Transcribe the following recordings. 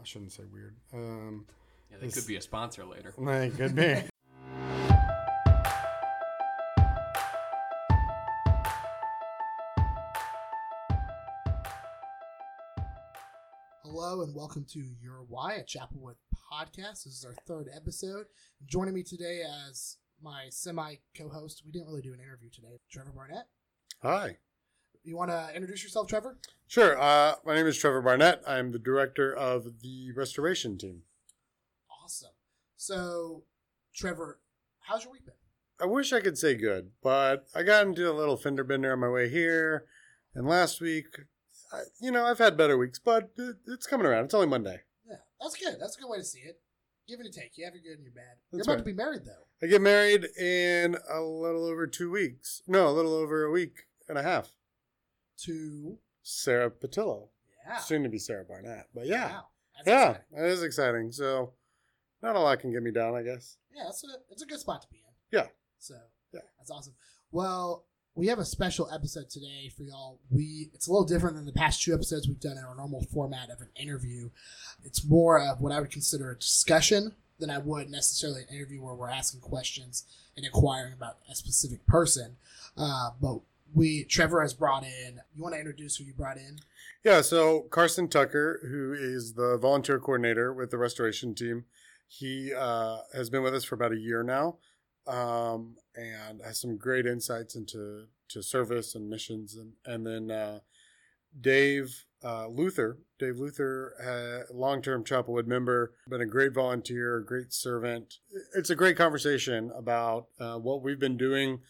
I shouldn't say weird. Um, Yeah, they could be a sponsor later. They could be. Hello and welcome to Your Why, a Chapelwood podcast. This is our third episode. Joining me today as my semi co-host, we didn't really do an interview today, Trevor Barnett. Hi. You want to introduce yourself, Trevor? Sure. Uh, my name is Trevor Barnett. I'm the director of the restoration team. Awesome. So, Trevor, how's your week been? I wish I could say good, but I got into a little fender bender on my way here. And last week, I, you know, I've had better weeks, but it, it's coming around. It's only Monday. Yeah, that's good. That's a good way to see it. Give and take. You have your good and your bad. You're about right. to be married, though. I get married in a little over two weeks. No, a little over a week and a half. To Sarah Patillo. yeah, Soon to be Sarah Barnett. But yeah. Wow. That's yeah, exciting. that is exciting. So, not a lot can get me down, I guess. Yeah, it's a it's a good spot to be in. Yeah. So Yeah. that's awesome. Well, we have a special episode today for y'all. We it's a little different than the past two episodes we've done in our normal format of an interview. It's more of what I would consider a discussion than I would necessarily an interview where we're asking questions and inquiring about a specific person. Uh, but we Trevor has brought in. You want to introduce who you brought in? Yeah, so Carson Tucker, who is the volunteer coordinator with the restoration team, he uh, has been with us for about a year now, um, and has some great insights into to service and missions, and and then uh, Dave uh, Luther, Dave Luther, uh, long term Chapelwood member, been a great volunteer, great servant. It's a great conversation about uh, what we've been doing,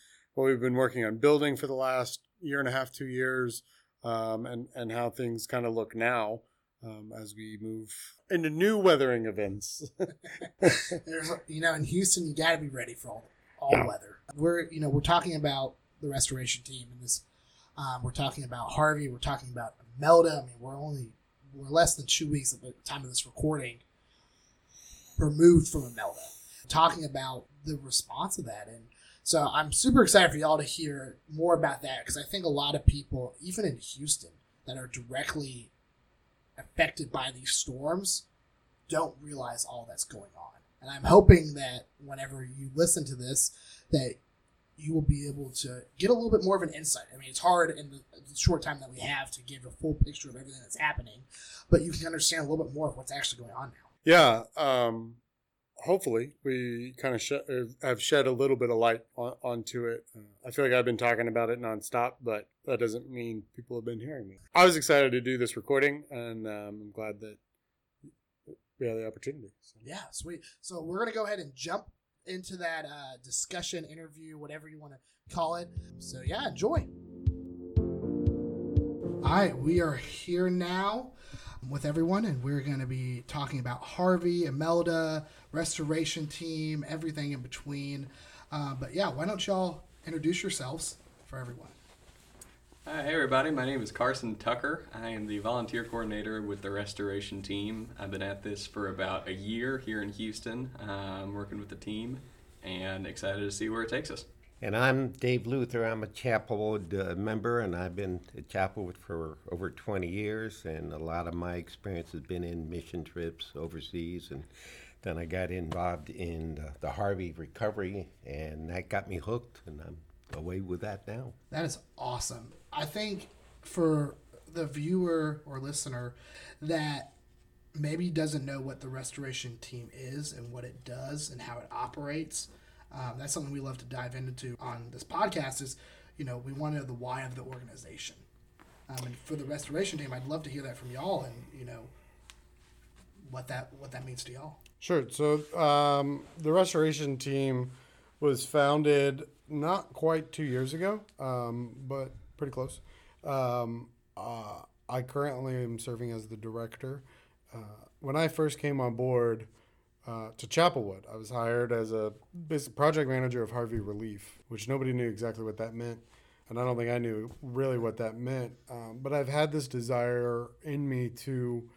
what we've been working on building for the last year and a half, two years um, and and how things kind of look now um, as we move into new weathering events. There's, you know, in Houston, you got to be ready for all, all weather. We're, you know, we're talking about the restoration team and this. Um, we're talking about Harvey. We're talking about Melda. I mean, we're only we're less than two weeks at the time of this recording removed from Imelda. Talking about the response of that, and so I'm super excited for y'all to hear more about that because I think a lot of people, even in Houston, that are directly affected by these storms don't realize all that's going on. And I'm hoping that whenever you listen to this, that you will be able to get a little bit more of an insight. I mean, it's hard in the, short time that we have to give a full picture of everything that's happening, but you can understand a little bit more of what's actually going on now. yeah, um, hopefully we kind of sh- have shed a little bit of light on- onto it. Uh, I feel like I've been talking about it nonstop, but that doesn't mean people have been hearing me. I was excited to do this recording, and um, I'm glad that we had the opportunity. So. Yeah, sweet. So we're gonna go ahead and jump into that uh, discussion, interview, whatever you want to call it. So yeah, enjoy. All right, we are here now with everyone, and we're going to be talking about Harvey, Imelda, restoration team, everything in between. Uh, but yeah, why don't y'all introduce yourselves for everyone? Hi, hey everybody. My name is Carson Tucker. I am the volunteer coordinator with the restoration team. I've been at this for about a year here in Houston, um, working with the team, and excited to see where it takes us. And I'm Dave Luther. I'm a Chapelwood uh, member, and I've been at Chapelwood for over 20 years. And a lot of my experience has been in mission trips overseas. And then I got involved in the, the Harvey recovery, and that got me hooked, and I'm away with that now. That is awesome. I think for the viewer or listener that maybe doesn't know what the restoration team is and what it does and how it operates, um, that's something we love to dive into on this podcast. Is you know we want to know the why of the organization. Um, and for the restoration team, I'd love to hear that from y'all and you know what that what that means to y'all. Sure. So um, the restoration team was founded not quite two years ago, um, but pretty close. Um, uh, I currently am serving as the director. Uh, when I first came on board uh, to Chapelwood, I was hired as a project manager of Harvey Relief, which nobody knew exactly what that meant. And I don't think I knew really what that meant. Um, but I've had this desire in me to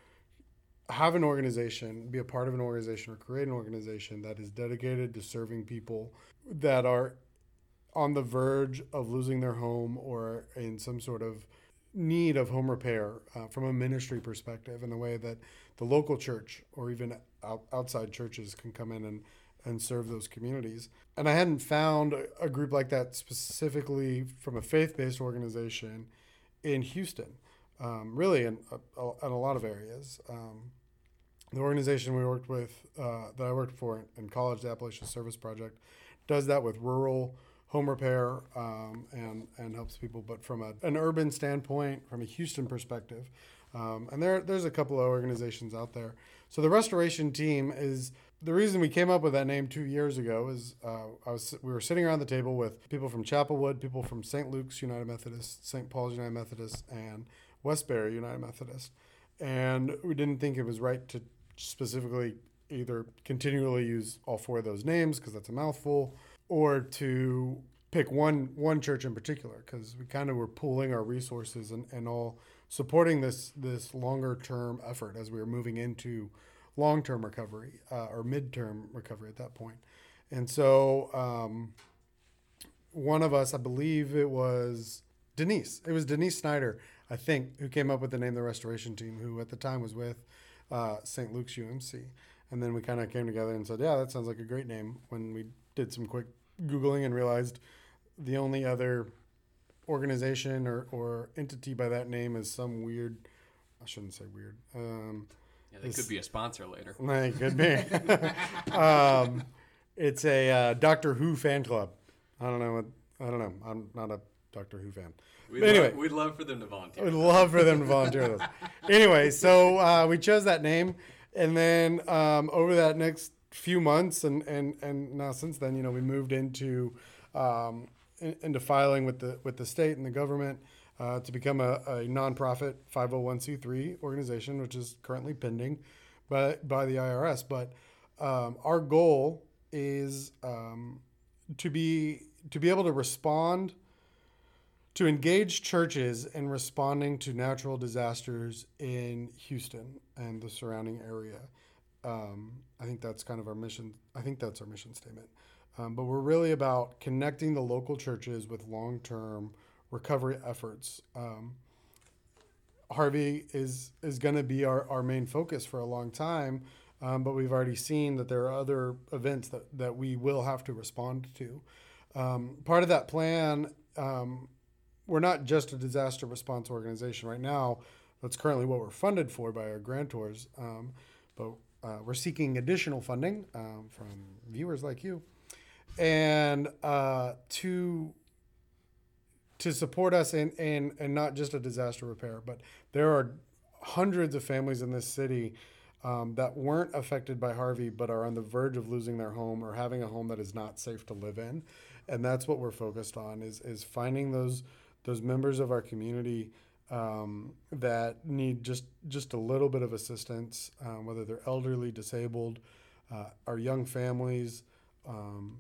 have an organization, be a part of an organization, or create an organization that is dedicated to serving people that are on the verge of losing their home or in some sort of need of home repair uh, from a ministry perspective in the way that the local church or even out, outside churches can come in and, and serve those communities. And I hadn't found a, group like that specifically from a faith based organization in Houston, um, really in a, in a lot of areas. Um, the organization we worked with, uh, that I worked for in college, the Appalachian Service Project, does that with rural home repair um, and and helps people. But from a, an urban standpoint, from a Houston perspective, um, and there there's a couple of organizations out there. So the restoration team is the reason we came up with that name two years ago. Is uh, I was we were sitting around the table with people from Chapelwood, people from St. Luke's United Methodist, St. Paul's United Methodist, and Westbury United Methodist, and we didn't think it was right to specifically either continually use all four of those names because that's a mouthful or to pick one one church in particular because we kind of were pooling our resources and, and all supporting this this longer term effort as we were moving into long term recovery uh, or midterm recovery at that point. And so um, one of us, I believe it was Denise. It was Denise Snyder, I think, who came up with the name the Restoration Team, who at the time was with uh, St. Luke's UMC. And then we kind of came together and said, yeah, that sounds like a great name when we did some quick Googling and realized the only other organization or, or entity by that name is some weird, I shouldn't say weird. Um, yeah, they could be a sponsor later. They could be. um, it's a uh, Doctor Who fan club. I don't know what, I don't know. I'm not a Doctor Who fan. We'd anyway, love, we'd love for them to volunteer. We'd love for them to volunteer with us. Anyway, so uh, we chose that name, and then um, over that next few months, and, and and now since then, you know, we moved into um, in, into filing with the with the state and the government uh, to become a, a nonprofit 501c3 organization, which is currently pending by by the IRS. But um, our goal is um, to be to be able to respond to engage churches in responding to natural disasters in Houston and the surrounding area. Um, I think that's kind of our mission. I think that's our mission statement. Um, but we're really about connecting the local churches with long term recovery efforts. Um, Harvey is is going to be our, our main focus for a long time, um, but we've already seen that there are other events that, that we will have to respond to. Um, part of that plan um, we're not just a disaster response organization right now. That's currently what we're funded for by our grantors. But uh, we're seeking additional funding um, from viewers like you, and uh, to to support us in, in and not just a disaster repair, but there are hundreds of families in this city um, that weren't affected by Harvey, but are on the verge of losing their home or having a home that is not safe to live in, and that's what we're focused on is is finding those those members of our community um, that need just just a little bit of assistance, um, whether they're elderly, disabled, uh, our young families, um,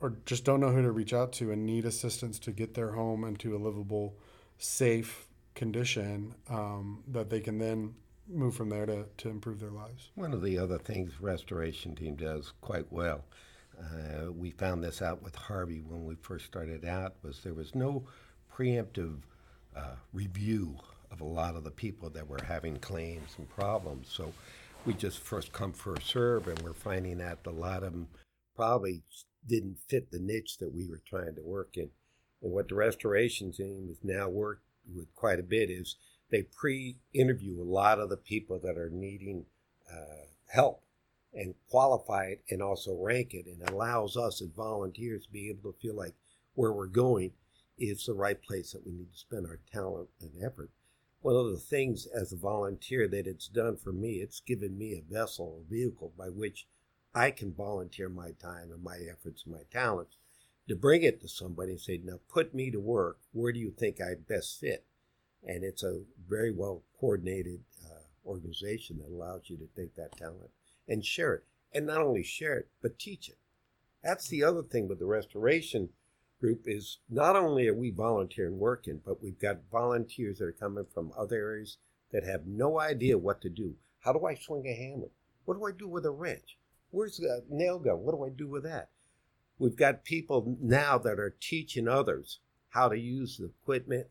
or just don't know who to reach out to and need assistance to get their home into a livable, safe condition um, that they can then move from there to, to improve their lives. One of the other things restoration team does quite well, uh, we found this out with Harvey when we first started out, was there was no preemptive uh, review of a lot of the people that were having claims and problems. So we just first come first serve, and we're finding out a lot of them probably didn't fit the niche that we were trying to work in. And what the restoration team has now worked with quite a bit is they pre-interview a lot of the people that are needing uh, help and qualify it and also rank it and allows us as volunteers to be able to feel like where we're going is the right place that we need to spend our talent and effort. One of the things as a volunteer that it's done for me, it's given me a vessel, a vehicle by which I can volunteer my time and my efforts and my talents to bring it to somebody and say, now put me to work. Where do you think I best fit? And it's a very well coordinated uh, organization that allows you to take that talent and share it. And not only share it, but teach it. That's the other thing with the restoration group is not only are we volunteering working, but we've got volunteers that are coming from other areas that have no idea what to do. How do I swing a hammer? What do I do with a wrench? Where's the nail gun? What do I do with that? We've got people now that are teaching others how to use the equipment,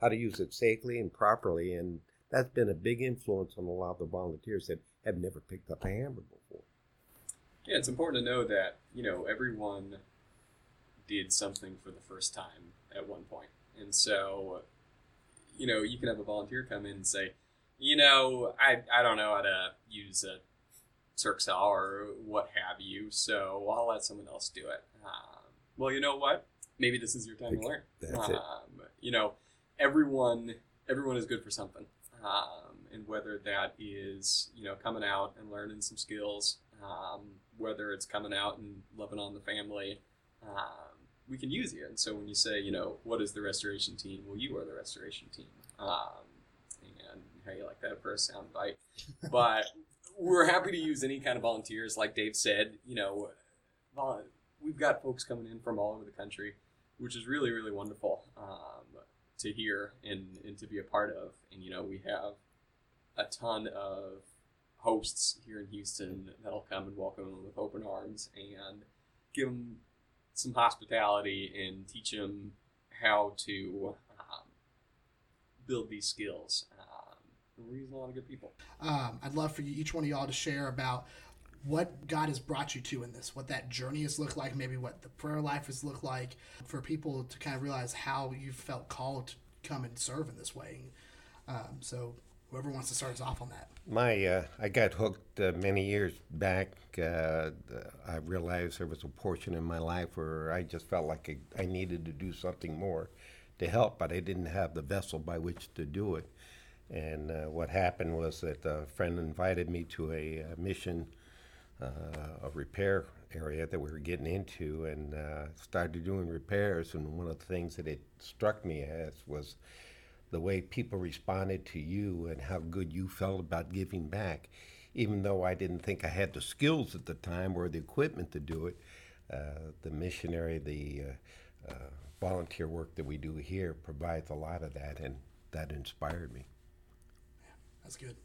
how to use it safely and properly. And that's been a big influence on a lot of the volunteers that have never picked up a hammer before. Yeah, it's important to know that, you know, everyone did something for the first time at one point. And so, you know, you can have a volunteer come in and say, you know, I, I don't know how to use a Circ Saw or what have you, so I'll let someone else do it. Um, well, you know what? Maybe this is your time to learn. That's it. Um, you know, everyone everyone is good for something, um, and whether that is you know coming out and learning some skills, um, whether it's coming out and loving on the family, um, we can use you. And so when you say, you know, what is the restoration team? Well, you are the restoration team. Um, and how you like that for a sound bite. But we're happy to use any kind of volunteers. Like Dave said, you know, we've got folks coming in from all over the country, which is really, really wonderful um, to hear and, and to be a part of. And, you know, we have a ton of hosts here in Houston that'll come and welcome them with open arms and give them some hospitality and teach them how to um, build these skills. Um, using a lot of good people. Um, I'd love for you, each one of y'all to share about what God has brought you to in this, what that journey has looked like, maybe what the prayer life has looked like, for people to kind of realize how you felt called to come and serve in this way. Um, so, whoever wants to start us off on that. My, uh, I got hooked uh, many years back. Uh, I realized there was a portion in my life where I just felt like I, needed to do something more to help, but I didn't have the vessel by which to do it. And uh, what happened was that a friend invited me to a, uh mission, uh, a repair area that we were getting into, and started doing repairs. And one of the things that it struck me as was the way people responded to you and how good you felt about giving back. Even though I didn't think I had the skills at the time or the equipment to do it, uh, the missionary, the uh, uh, volunteer work that we do here provides a lot of that, and that inspired me. That's good.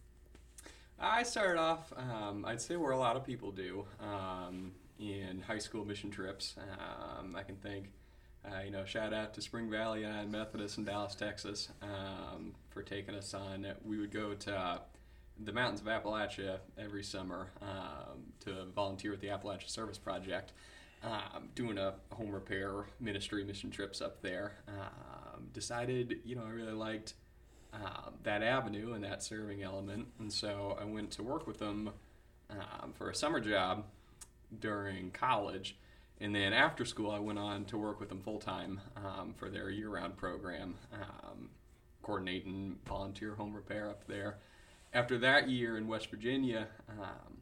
I started off, um, I'd say where a lot of people do um, in high school mission trips. Um, I can think, uh, you know, shout out to Spring Valley United Methodist in Dallas, Texas, um, for taking us on. We would go to uh, the mountains of Appalachia every summer um, to volunteer with the Appalachia Service Project, um, doing a home repair ministry mission trips up there. decided, you know, I really liked um, that avenue and that serving element. And so I went to work with them um, for a summer job during college. And then after school, I went on to work with them full time um, for their year round program, um, coordinating volunteer home repair up there. After that year in West Virginia, um,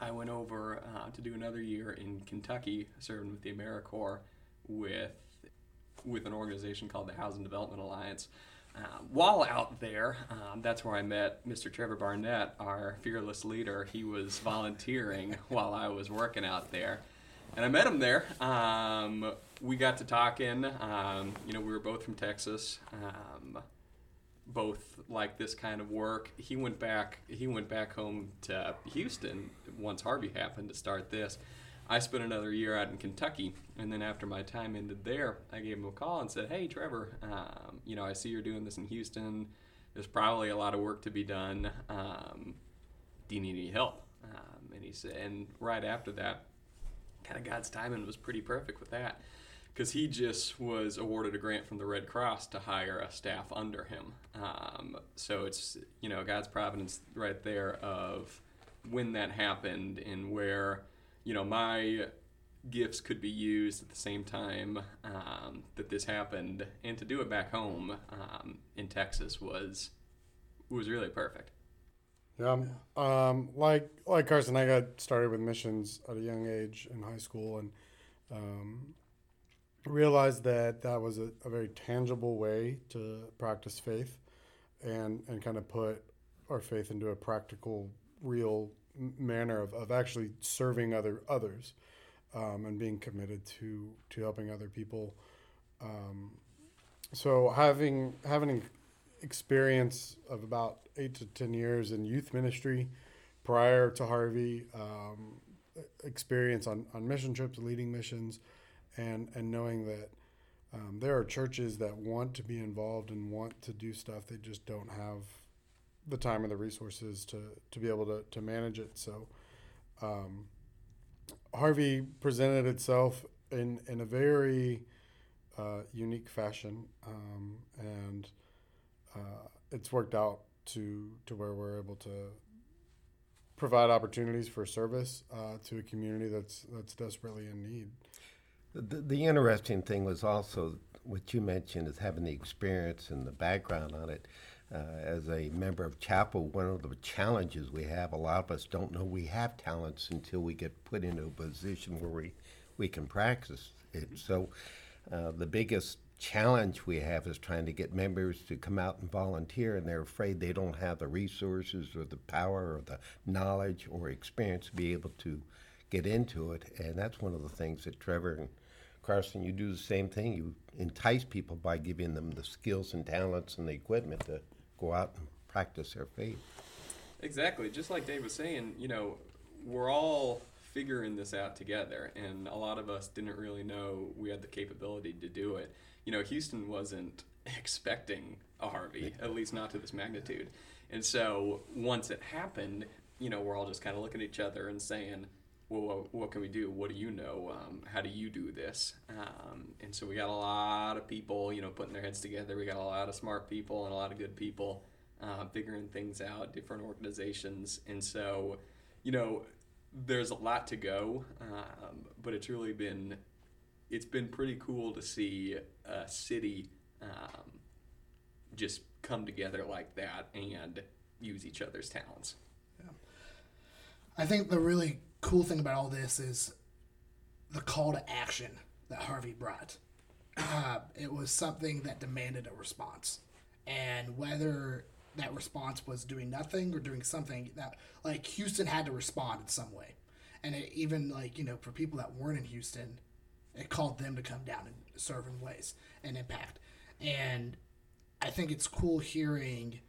I went over uh, to do another year in Kentucky, serving with the AmeriCorps with with an organization called the Housing Development Alliance. Um, while out there, um, that's where I met Mr. Trevor Barnett, our fearless leader. He was volunteering while I was working out there. And I met him there. Um, we got to talking. Um, you know, we were both from Texas, um, both like this kind of work. He went back. He went back home to Houston once Harvey happened to start this. I spent another year out in Kentucky, and then after my time ended there, I gave him a call and said, "Hey, Trevor, um, you know, I see you're doing this in Houston. There's probably a lot of work to be done. Um, do you need any help?" Um, and he said, and right after that, kind of God's timing was pretty perfect with that, because he just was awarded a grant from the Red Cross to hire a staff under him. Um, so it's you know God's providence right there of when that happened and where you know, my gifts could be used at the same time um, that this happened, and to do it back home um, in Texas was was really perfect. Yeah, um, like like Carson, I got started with missions at a young age in high school, and um, realized that that was a, a, very tangible way to practice faith, and and kind of put our faith into a practical, real manner of, of actually serving other others um, and being committed to to helping other people. Um, so having having experience of about eight to ten years in youth ministry prior to Harvey, um, experience on, on mission trips, leading missions, and and knowing that Um, there are churches that want to be involved and want to do stuff. They just don't have the time or the resources to, to be able to, to manage it. So, um, Harvey presented itself in, in a very uh, unique fashion, um, and uh, it's worked out to to where we're able to provide opportunities for service uh, to a community that's that's desperately in need. The, the interesting thing was also what you mentioned is having the experience and the background on it. Uh, as a member of chapel, one of the challenges we have, a lot of us don't know we have talents until we get put into a position where we, we can practice it. So, uh, the biggest challenge we have is trying to get members to come out and volunteer, and they're afraid they don't have the resources or the power or the knowledge or experience to be able to get into it. And that's one of the things that Trevor and Carson, you do the same thing. You entice people by giving them the skills and talents and the equipment to go out and practice their faith. Exactly. Just like Dave was saying, you know, we're all figuring this out together, and a lot of us didn't really know we had the capability to do it. You know, Houston wasn't expecting a Harvey, at least not to this magnitude. And so once it happened, you know, we're all just kind of looking at each other and saying, well, what, what, can we do? What do you know? Um, how do you do this? Um, and so we got a lot of people, you know, putting their heads together. We got a lot of smart people and a lot of good people uh, figuring things out, different organizations. And so, you know, there's a lot to go, um, but it's really been it's been pretty cool to see a city um, just come together like that and use each other's talents. Yeah. I think the really cool thing about all this is the call to action that Harvey brought. Uh, it was something that demanded a response, and whether that response was doing nothing or doing something that like Houston had to respond in some way, and it, even like you know for people that weren't in Houston, it called them to come down and serve in ways and impact, and I think it's cool hearing,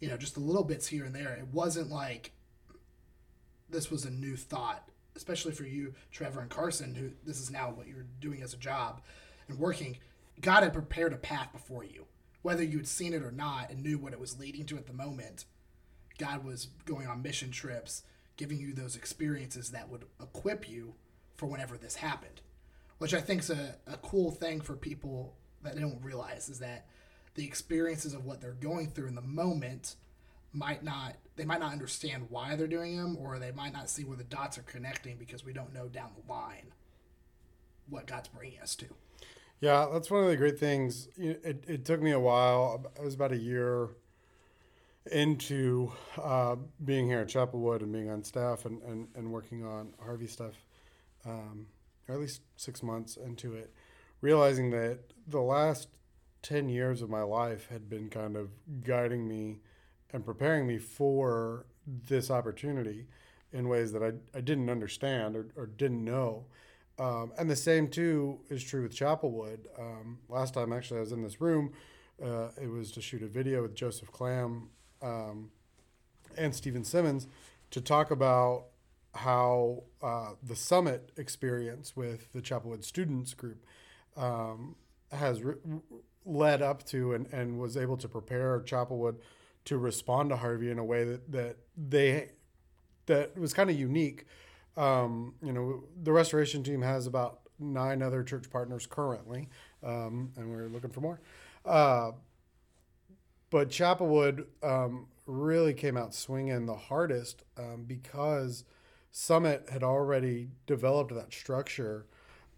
you know, just the little bits here and there. It wasn't like this was a new thought, especially for you, Trevor and Carson, who this is now what you're doing as a job and working. God had prepared a path before you, whether you had seen it or not and knew what it was leading to at the moment. God was going on mission trips, giving you those experiences that would equip you for whenever this happened, which I think is a, a cool thing for people that don't realize is that the experiences of what they're going through in the moment might not they might not understand why they're doing them or they might not see where the dots are connecting because we don't know down the line what God's bringing us to. Yeah, that's one of the great things. It, it took me a while. It was about a year into uh, being here at Chapelwood and being on staff and, and, and working on Harvey stuff, um, or at least six months into it, realizing that the last 10 years of my life had been kind of guiding me and preparing me for this opportunity in ways that I, I didn't understand or, or didn't know. Um, and the same too is true with Chapelwood. Um, last time actually I was in this room, uh, it was to shoot a video with Joseph Clam um, and Stephen Simmons to talk about how uh, the summit experience with the Chapelwood students group um, has re- led up to and, and was able to prepare Chapelwood to respond to Harvey in a way that that they that was kind of unique. Um, you know, the restoration team has about nine other church partners currently, um, and we're looking for more. Uh, but Chapelwood um, really came out swinging the hardest um, because Summit had already developed that structure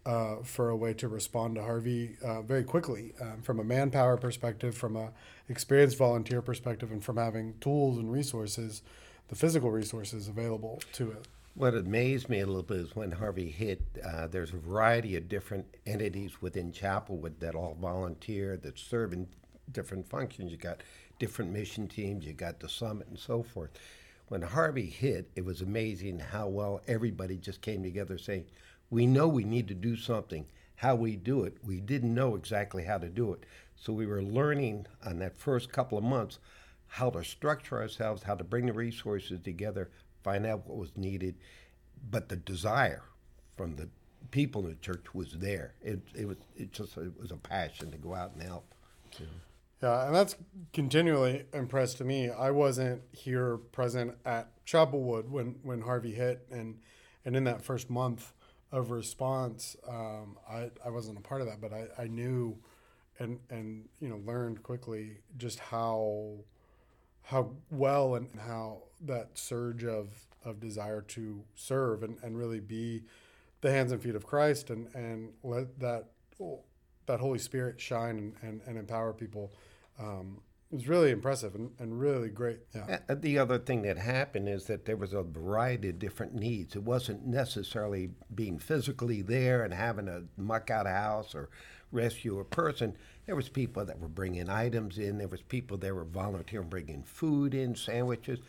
uh, for a way to respond to Harvey uh, very quickly um, from a manpower perspective, from a experienced volunteer perspective, and from having tools and resources, the physical resources available to it. What amazed me a little bit is when Harvey hit, uh, there's a variety of different entities within Chapelwood that all volunteer, that serve in different functions. You got different mission teams, you got the summit, and so forth. When Harvey hit, it was amazing how well everybody just came together saying, we know we need to do something. How we do it, we didn't know exactly how to do it. So we were learning on that first couple of months how to structure ourselves, how to bring the resources together, find out what was needed. But the desire from the people in the church was there. It it was it just it was a passion to go out and help. Yeah, and that's continually impressed to me. I wasn't here present at Chapelwood when when Harvey hit, and and in that first month of response, um, I I wasn't a part of that, but I, I knew, and and you know learned quickly just how how well and how that surge of of desire to serve and, and really be the hands and feet of Christ and and let that that Holy Spirit shine and, and, and empower people um, it was really impressive and, and really great. Yeah. Uh, The other thing that happened is that there was a variety of different needs. It wasn't necessarily being physically there and having to muck out a house or rescue a person. There was people that were bringing items in. There was people that were volunteering bringing food in, sandwiches.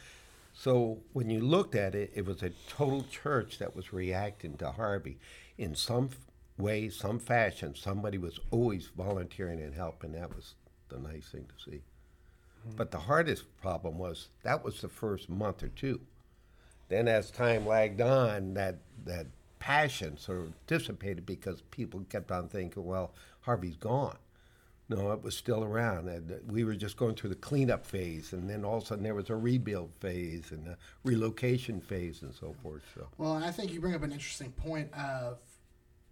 So when you looked at it, it was a total church that was reacting to Harvey in some way, some fashion. Somebody was always volunteering and helping. That was the nice thing to see. But the hardest problem was that was the first month or two. Then as time lagged on, that that passion sort of dissipated because people kept on thinking, well, Harvey's gone. No, it was still around. And we were just going through the cleanup phase, and then all of a sudden there was a rebuild phase and a relocation phase and so forth. So Well, and I think you bring up an interesting point of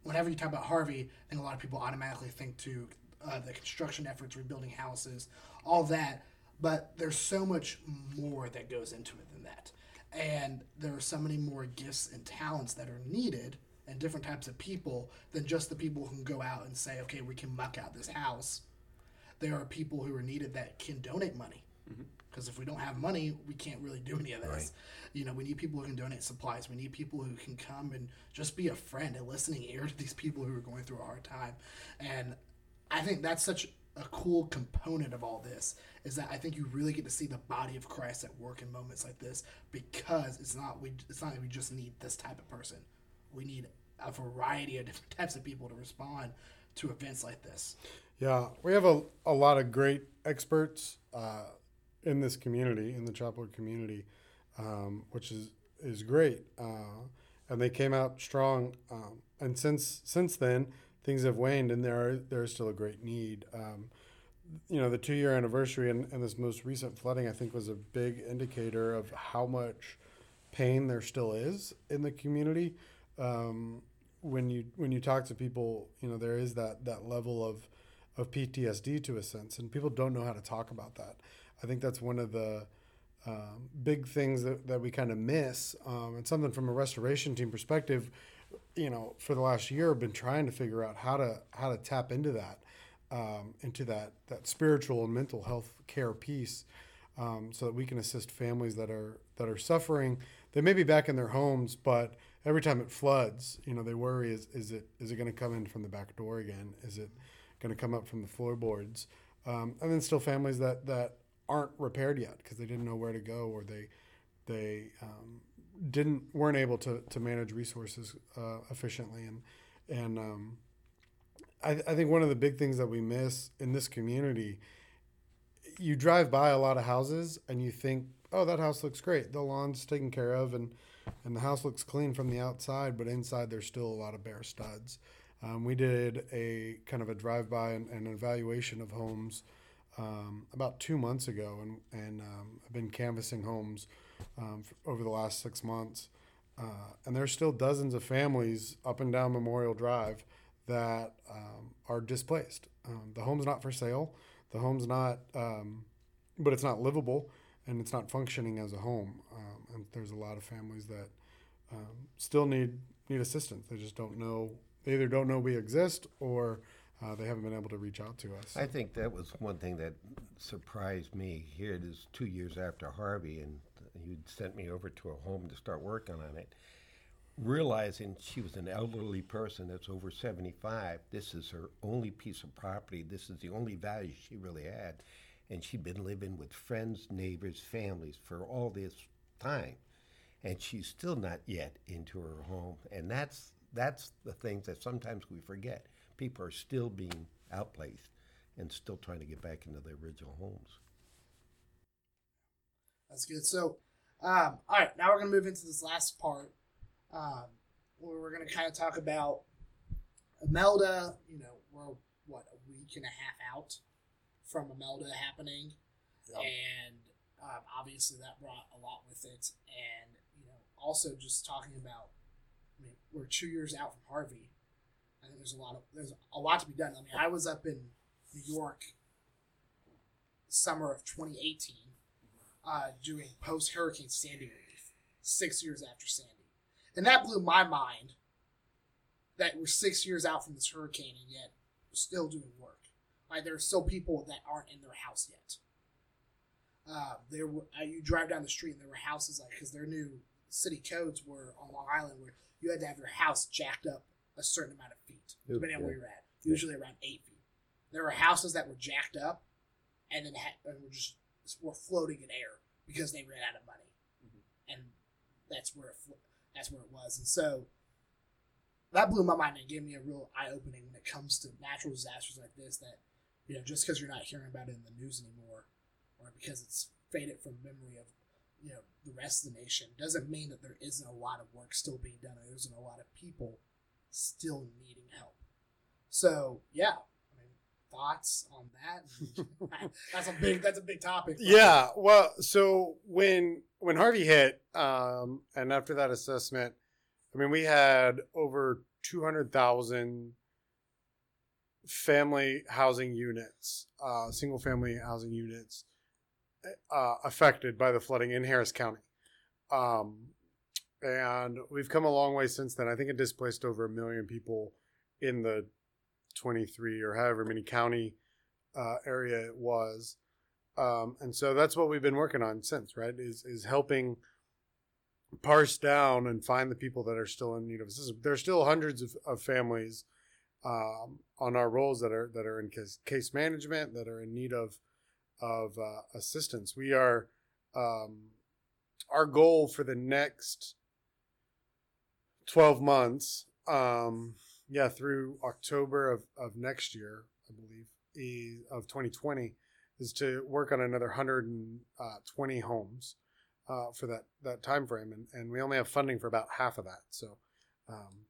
whenever you talk about Harvey, I think a lot of people automatically think to uh, the construction efforts, rebuilding houses, all that. But there's so much more that goes into it than that. And there are so many more gifts and talents that are needed and different types of people than just the people who can go out and say, okay, we can muck out this house. There are people who are needed that can donate money. Because if we don't have money, we can't really do any of this. Right. You know, we need people who can donate supplies. We need people who can come and just be a friend, a listening ear to these people who are going through a hard time. And I think that's such a cool component of all this is that I think you really get to see the body of Christ at work in moments like this because it's not we it's not that we just need this type of person. We need a variety of different types of people to respond to events like this. Yeah, we have a, a lot of great experts uh, in this community, in the Chapel community, um, which is is great. Uh, and they came out strong. Um, and since since then, things have waned, and there are, there is still a great need. Um, you know, the two year anniversary and, and this most recent flooding, I think, was a big indicator of how much pain there still is in the community. Um, when you when you talk to people, you know, there is that that level of of PTSD to a sense, and people don't know how to talk about that. I think that's one of the um, big things that, that we kind of miss, um, and something from a restoration team perspective. You know, for the last year, I've been trying to figure out how to how to tap into that, um, into that that spiritual and mental health care piece, um, so that we can assist families that are that are suffering. They may be back in their homes, but every time it floods, you know, they worry: is is it is it going to come in from the back door again? Is it going to come up from the floorboards? Um, and then still families that that aren't repaired yet because they didn't know where to go or they they um, didn't weren't able to, to manage resources uh, efficiently. And and um, I, I think one of the big things that we miss in this community you drive by a lot of houses and you think oh that house looks great. The lawn's taken care of and and the house looks clean from the outside but inside there's still a lot of bare studs. Um, we did a kind of a drive-by and, and an evaluation of homes um, about two months ago, and and um, I've been canvassing homes um, over the last six months, uh, and there's still dozens of families up and down Memorial Drive that um, are displaced. Um, the home's not for sale. The home's not, um, but it's not livable, and it's not functioning as a home. Um, and there's a lot of families that um, still need need assistance. They just don't know. They either don't know we exist or uh, they haven't been able to reach out to us. I think that was one thing that surprised me. Here it is, two years after Harvey, and you'd sent me over to a home to start working on it. Realizing she was an elderly person that's over 75, this is her only piece of property. This is the only value she really had. And she'd been living with friends, neighbors, families for all this time. And she's still not yet into her home. And that's, that's the things that sometimes we forget. People are still being outplaced and still trying to get back into their original homes. That's good. So, um, all right, now we're going to move into this last part um, where we're going to kind of talk about Imelda, you know, we're what a week and a half out from Imelda happening, Yep. and um, obviously that brought a lot with it. And you know, also just talking about, I mean, we're two years out from Harvey. I think there's a lot of there's a lot to be done. I mean, I was up in New York summer of 2018 uh, doing post Hurricane Sandy relief, six years after Sandy, and that blew my mind. That we're six years out from this hurricane and yet we're still doing work. Like there are still people that aren't in their house yet. Uh, there, were, uh, you drive down the street and there were houses like because their new city codes were on Long Island where you had to have your house jacked up a certain amount of feet, Ooh, depending on where you're at. Usually around eight feet. There were houses that were jacked up, and then had, and were just were floating in air because they ran out of money, mm-hmm. and that's where it, flo- that's where it was. And so that blew my mind and gave me a real eye opening when it comes to natural disasters like this. That you know, just because you're not hearing about it in the news anymore, or because it's faded from memory of you know the rest of the nation, doesn't mean that there isn't a lot of work still being done. There isn't a lot of people still needing help. So yeah, thoughts on that? that's a big that's a big topic. Yeah. Well, so when when Harvey hit, um, and after that assessment, I mean, we had over two hundred thousand family housing units, uh, single family housing units, uh, affected by the flooding in Harris County. Um, and we've come a long way since then. I think it displaced over a million people in the 23 or however many county uh, area it was. Um, and so that's what we've been working on since, right? Is is helping parse down and find the people that are still in need of assistance. There's still hundreds of, of families um, on our rolls that are that are in case, case management that are in need of of uh, assistance. We are um, our goal for the next twelve months, um, yeah, through October of, of next year, I believe, of 2020, is to work on another 120 homes uh, for that that time frame, and, and we only have funding for about half of that. So, um,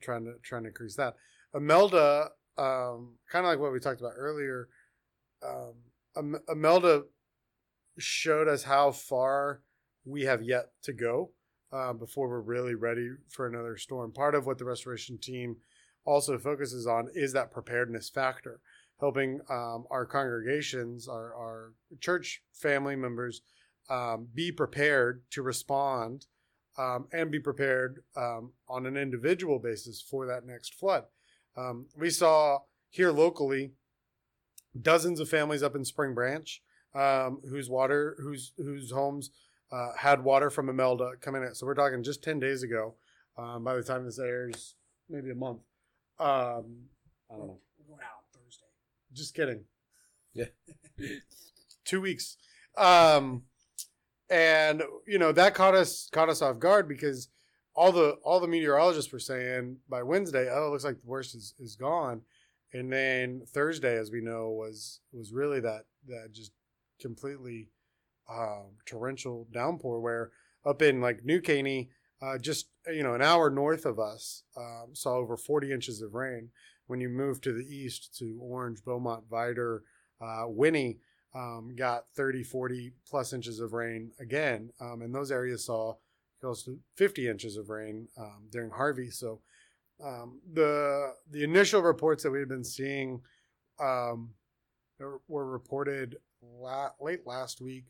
trying to trying to increase that. Imelda, um, kind of like what we talked about earlier, um, showed us how far we have yet to go uh, before we're really ready for another storm. Part of what the restoration team also focuses on is that preparedness factor, helping um, our congregations, our, our church family members, um, be prepared to respond um, and be prepared um, on an individual basis for that next flood. Um, we saw here locally dozens of families up in Spring Branch um, whose water, whose whose homes uh, had water from Imelda coming in. So we're talking just ten days ago. Um, by the time this airs, maybe a month. Um, I don't know. We're going out Thursday. Just kidding. Yeah. Two weeks. Um, and you know that caught us caught us off guard because all the all the meteorologists were saying by Wednesday, oh, it looks like the worst is, is gone. And then Thursday, as we know, was was really that that just completely um, torrential downpour where up in like New Caney, uh, just you know an hour north of us, um, saw over 40 inches of rain. When you move to the east to Orange, Beaumont, Vidor, uh, Winnie, um, got 30, 40 plus inches of rain again. Um, and those areas saw close to 50 inches of rain um, during Harvey. So um, the the initial reports that we had been seeing were were reported la- late last week.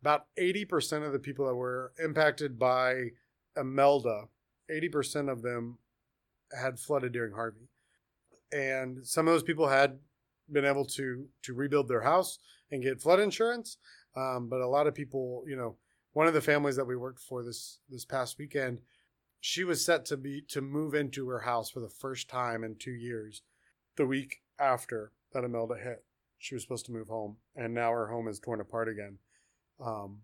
About 80% of the people that were impacted by Imelda, 80% of them had flooded during Harvey. And some of those people had been able to to rebuild their house and get flood insurance. Um, but a lot of people, you know, one of the families that we worked for this this past weekend, she was set to be to move into her house for the first time in two years. The week after that Imelda hit, she was supposed to move home, and now her home is torn apart again, um,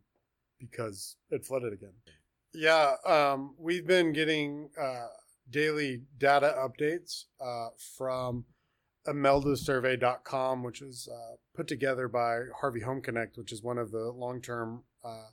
because it flooded again. Yeah, um, we've been getting uh, daily data updates uh, from imeldasurvey.com, which is uh, put together by Harvey Home Connect, which is one of the long-term uh,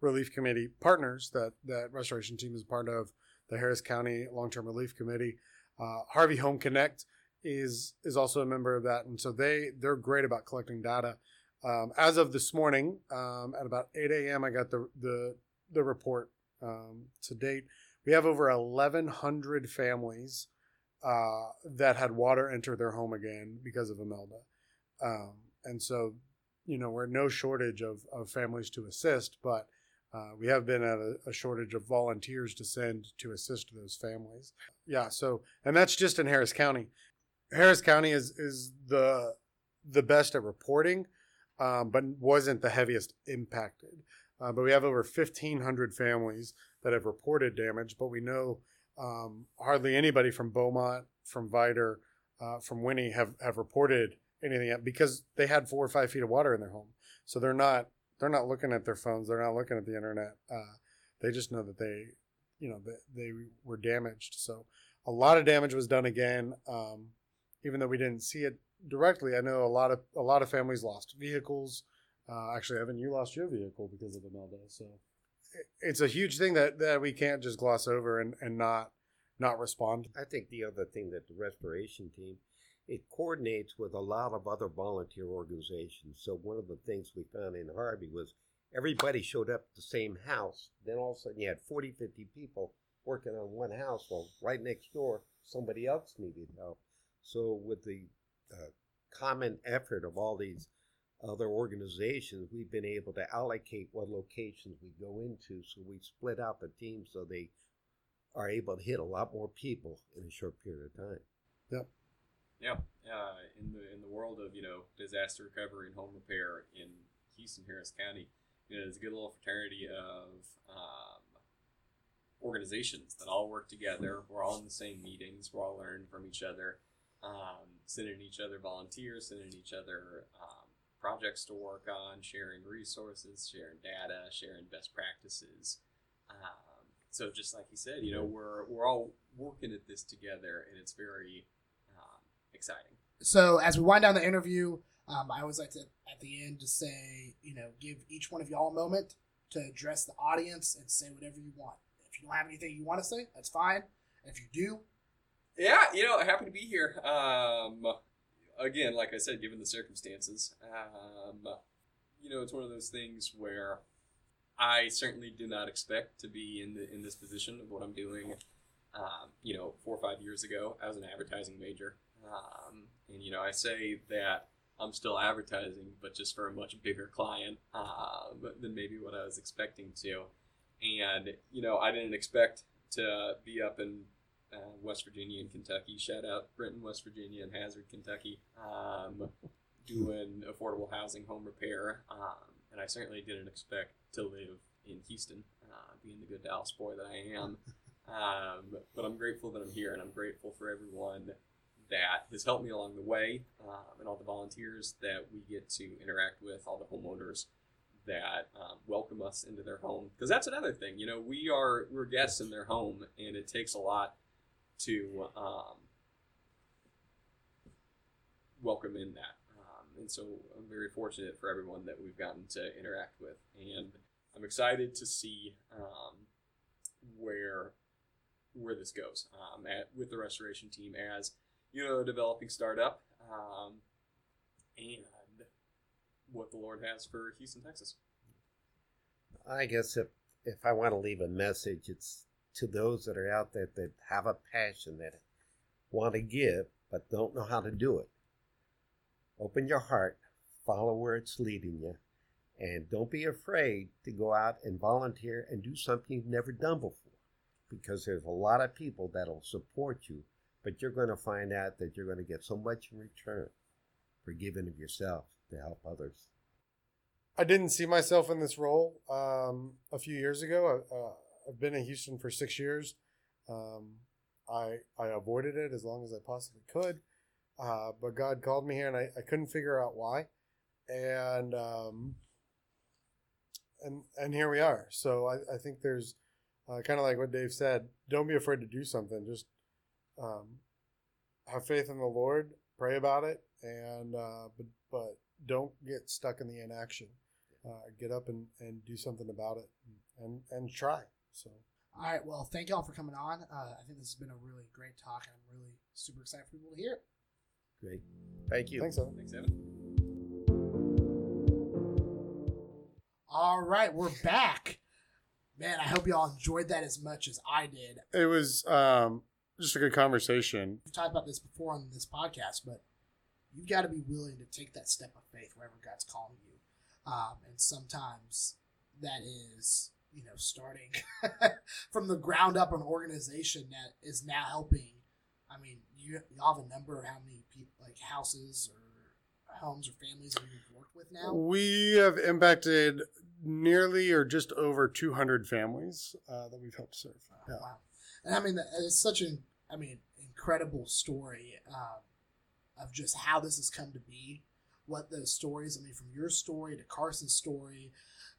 relief committee partners that that restoration team is part of, the Harris County Long-Term Relief Committee. Uh, Harvey Home Connect is is also a member of that, and so they they're great about collecting data. Um, as of this morning, um, at about 8 a.m., I got the the the report um, to date. We have over 1,100 families uh, that had water enter their home again because of Imelda, um, and so you know we're no shortage of of families to assist, but uh, we have been at a, a, shortage of volunteers to send to assist those families. Yeah, so and that's just in Harris County. Harris County is is the the best at reporting, um, but wasn't the heaviest impacted. Uh, but we have over 1,500 families that have reported damage, but we know um, hardly anybody from Beaumont, from Vidor, uh, from Winnie have, have reported anything because they had four or five feet of water in their home. So they're not they're not looking at their phones. They're not looking at the internet. Uh, they just know that they, you know, they, they were damaged. So a lot of damage was done again. Um, even though we didn't see it directly, I know a lot of a lot of families lost vehicles. Uh, actually, Evan, you lost your vehicle because of Imelda. So it's a huge thing that, that we can't just gloss over and, and not not respond. I think the other thing that the restoration team it coordinates with a lot of other volunteer organizations. So one of the things we found in Harvey was everybody showed up at the same house. Then all of a sudden you had 40, 50 people working on one house. Well, right next door, somebody else needed help. So with the uh, common effort of all these other organizations, we've been able to allocate what locations we go into. So we split out the teams so they are able to hit a lot more people in a short period of time. Yep. Yeah, uh, in the in the world of you know disaster recovery and home repair in Houston Harris County, you know, there's a good little fraternity of um, organizations that all work together. We're all in the same meetings. We're all learning from each other, um, sending each other volunteers, sending each other um, projects to work on, sharing resources, sharing data, sharing best practices. Um, so just like you said, you know, we're we're all working at this together, and it's very exciting. So as we wind down the interview, um, I always like to at the end to say, you know, give each one of y'all a moment to address the audience and say whatever you want. If you don't have anything you want to say, that's fine. If you do, yeah, you know, happy to be here. Um, again, like I said, given the circumstances, um, you know, it's one of those things where I certainly did not expect to be in the in this position of what I'm doing. Um, you know, four or five years ago, as an advertising major. Um, and, you know, I say that I'm still advertising, but just for a much bigger client uh, than maybe what I was expecting to. And, you know, I didn't expect to be up in uh, West Virginia and Kentucky. Shout out Brenton, West Virginia, and Hazard, Kentucky, um, doing affordable housing home repair. Um, and I certainly didn't expect to live in Houston, uh, being the good Dallas boy that I am. Um, but I'm grateful that I'm here, and I'm grateful for everyone that has helped me along the way, um, and all the volunteers that we get to interact with, all the homeowners that um, welcome us into their home. Because that's another thing, you know, we are we're guests in their home, and it takes a lot to um, welcome in that. Um, and so I'm very fortunate for everyone that we've gotten to interact with, and I'm excited to see um, where where this goes um, at, with the restoration team as you know, a developing startup, um, and what the Lord has for Houston, Texas. I guess if if I want to leave a message, it's to those that are out there that have a passion that want to give but don't know how to do it. Open your heart, follow where it's leading you, and don't be afraid to go out and volunteer and do something you've never done before because there's a lot of people that'll support you but you're going to find out that you're going to get so much in return for giving of yourself to help others. I didn't see myself in this role um, a few years ago. Uh, I've been in Houston for six years. Um, I I avoided it as long as I possibly could, uh, but God called me here, and I, I couldn't figure out why, and um, and and here we are. So I, I think there's uh, kind of like what Dave said. Don't be afraid to do something. Just um, have faith in the Lord, pray about it, and uh, but but don't get stuck in the inaction. Uh, get up and, and do something about it, and and try. So All right. Well, thank y'all for coming on. Uh, I think this has been a really great talk, and I'm really super excited for people to hear it. Great. Thank you. Thanks, Evan. Thanks, Evan. All right, we're back. Man, I hope y'all enjoyed that as much as I did. It was um, just a good conversation. We've talked about this before on this podcast, but you've got to be willing to take that step of faith wherever God's calling you. Um, and sometimes that is, you know, starting from the ground up an organization that is now helping. I mean, you, you have a number of how many people, like houses or homes or families that you've worked with now? We have impacted nearly or just over 200 families uh, that we've helped serve. Oh, Yeah. Wow. And I mean, it's such an, I mean, incredible story um, of just how this has come to be. What those stories, I mean, from your story to Carson's story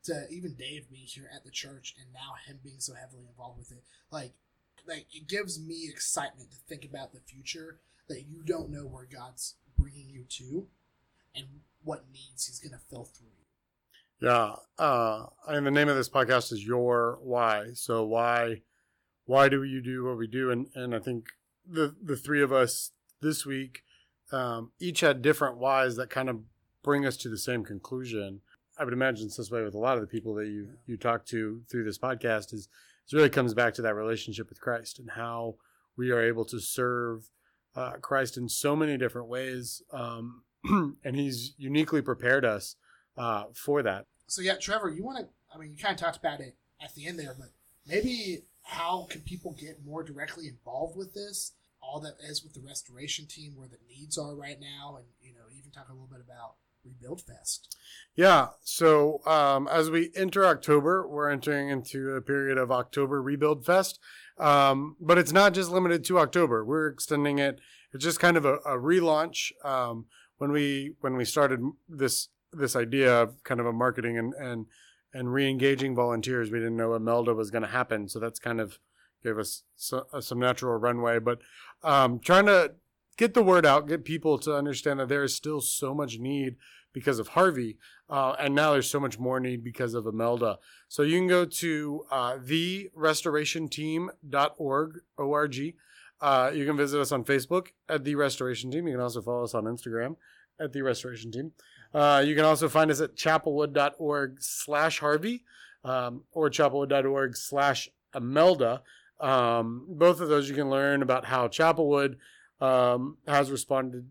to even Dave being here at the church and now him being so heavily involved with it. Like, like it gives me excitement to think about the future that you don't know where God's bringing you to and what needs he's going to fill through you. Yeah. Uh, and the name of this podcast is Your Why. So why why do you do what we do? And and I think the the three of us this week um, each had different whys that kind of bring us to the same conclusion. I would imagine it's this way with a lot of the people that you you talk to through this podcast is it really comes back to that relationship with Christ and how we are able to serve uh, Christ in so many different ways. Um, and He's uniquely prepared us uh, for that. So yeah, Trevor, you want to? I mean, you kind of talked about it at the end there, but maybe how can people get more directly involved with this? All that is with the restoration team, where the needs are right now, and you know, even talk a little bit about Rebuild Fest. Yeah. So um, as we enter October, we're entering into a period of October Rebuild Fest. Um, but it's not just limited to October. We're extending it. It's just kind of a, a relaunch. Um, when we when we started this this idea of kind of a marketing and and and re-engaging volunteers, we didn't know what Imelda was going to happen. So that's kind of gave us so, uh, some natural runway. But um, trying to get the word out, get people to understand that there is still so much need because of Harvey. Uh, and now there's so much more need because of Imelda. So you can go to uh, therestorationteam.org, O-R-G. Uh, you can visit us on Facebook at The Restoration Team. You can also follow us on Instagram at The Restoration Team. Uh, you can also find us at chapelwood.org slash Harvey um, or chapelwood.org slash Imelda. Um, both of those you can learn about how Chapelwood um, has responded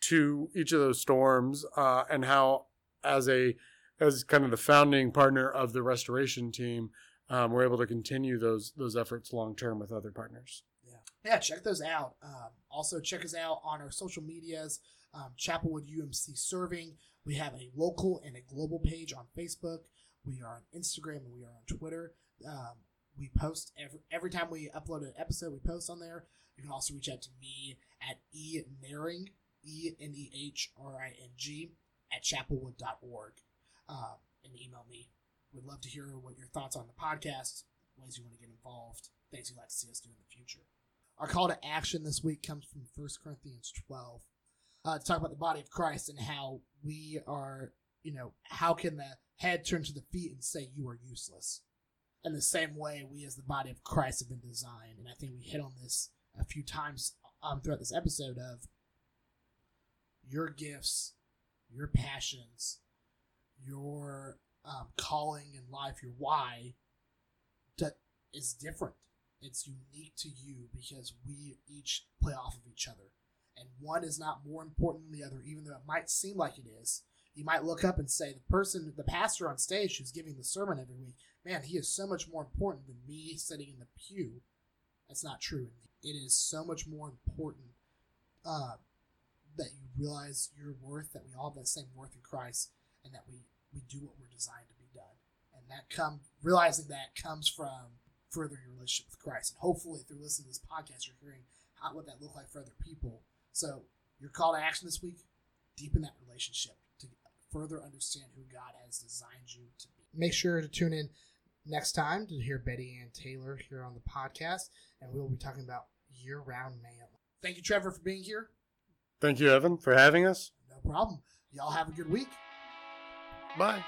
to each of those storms uh, and how as a as kind of the founding partner of the restoration team um, we're able to continue those those efforts long term with other partners Yeah, yeah check those out. Um, also, check us out on our social medias. Um, Chapelwood UMC Serving. We have a local and a global page on Facebook. We are on Instagram and we are on Twitter. Um, we post every every time we upload an episode. We post on there. You can also reach out to me at e nehring e n e h r i n g at chapelwood.org um, and email me. We'd love to hear what your thoughts on the podcast, ways you want to get involved, things you'd like to see us do in the future. Our call to action this week comes from 1 Corinthians 12 uh, to talk about the body of Christ and how we are, you know, how can the head turn to the feet and say, You are useless? In the same way, we as the body of Christ have been designed. And I think we hit on this a few times um, throughout this episode of your gifts, your passions, your um, calling in life, your why, that is different. It's unique to you because we each play off of each other. And one is not more important than the other, even though it might seem like it is. You might look up and say, the person, the pastor on stage who's giving the sermon every week, man, he is so much more important than me sitting in the pew. That's not true. It is so much more important uh, that you realize your worth, that we all have that same worth in Christ, and that we, we do what we're designed to be done. And that come realizing that comes from furthering your relationship with Christ. And hopefully through listening to this podcast, you're hearing how what that look like for other people. So your call to action this week, deepen that relationship to further understand who God has designed you to be. Make sure to tune in next time to hear Betty Ann Taylor here on the podcast, and we'll be talking about year-round mail. Thank you, Trevor, for being here. thank you evan for having us No problem. Y'all have a good week. bye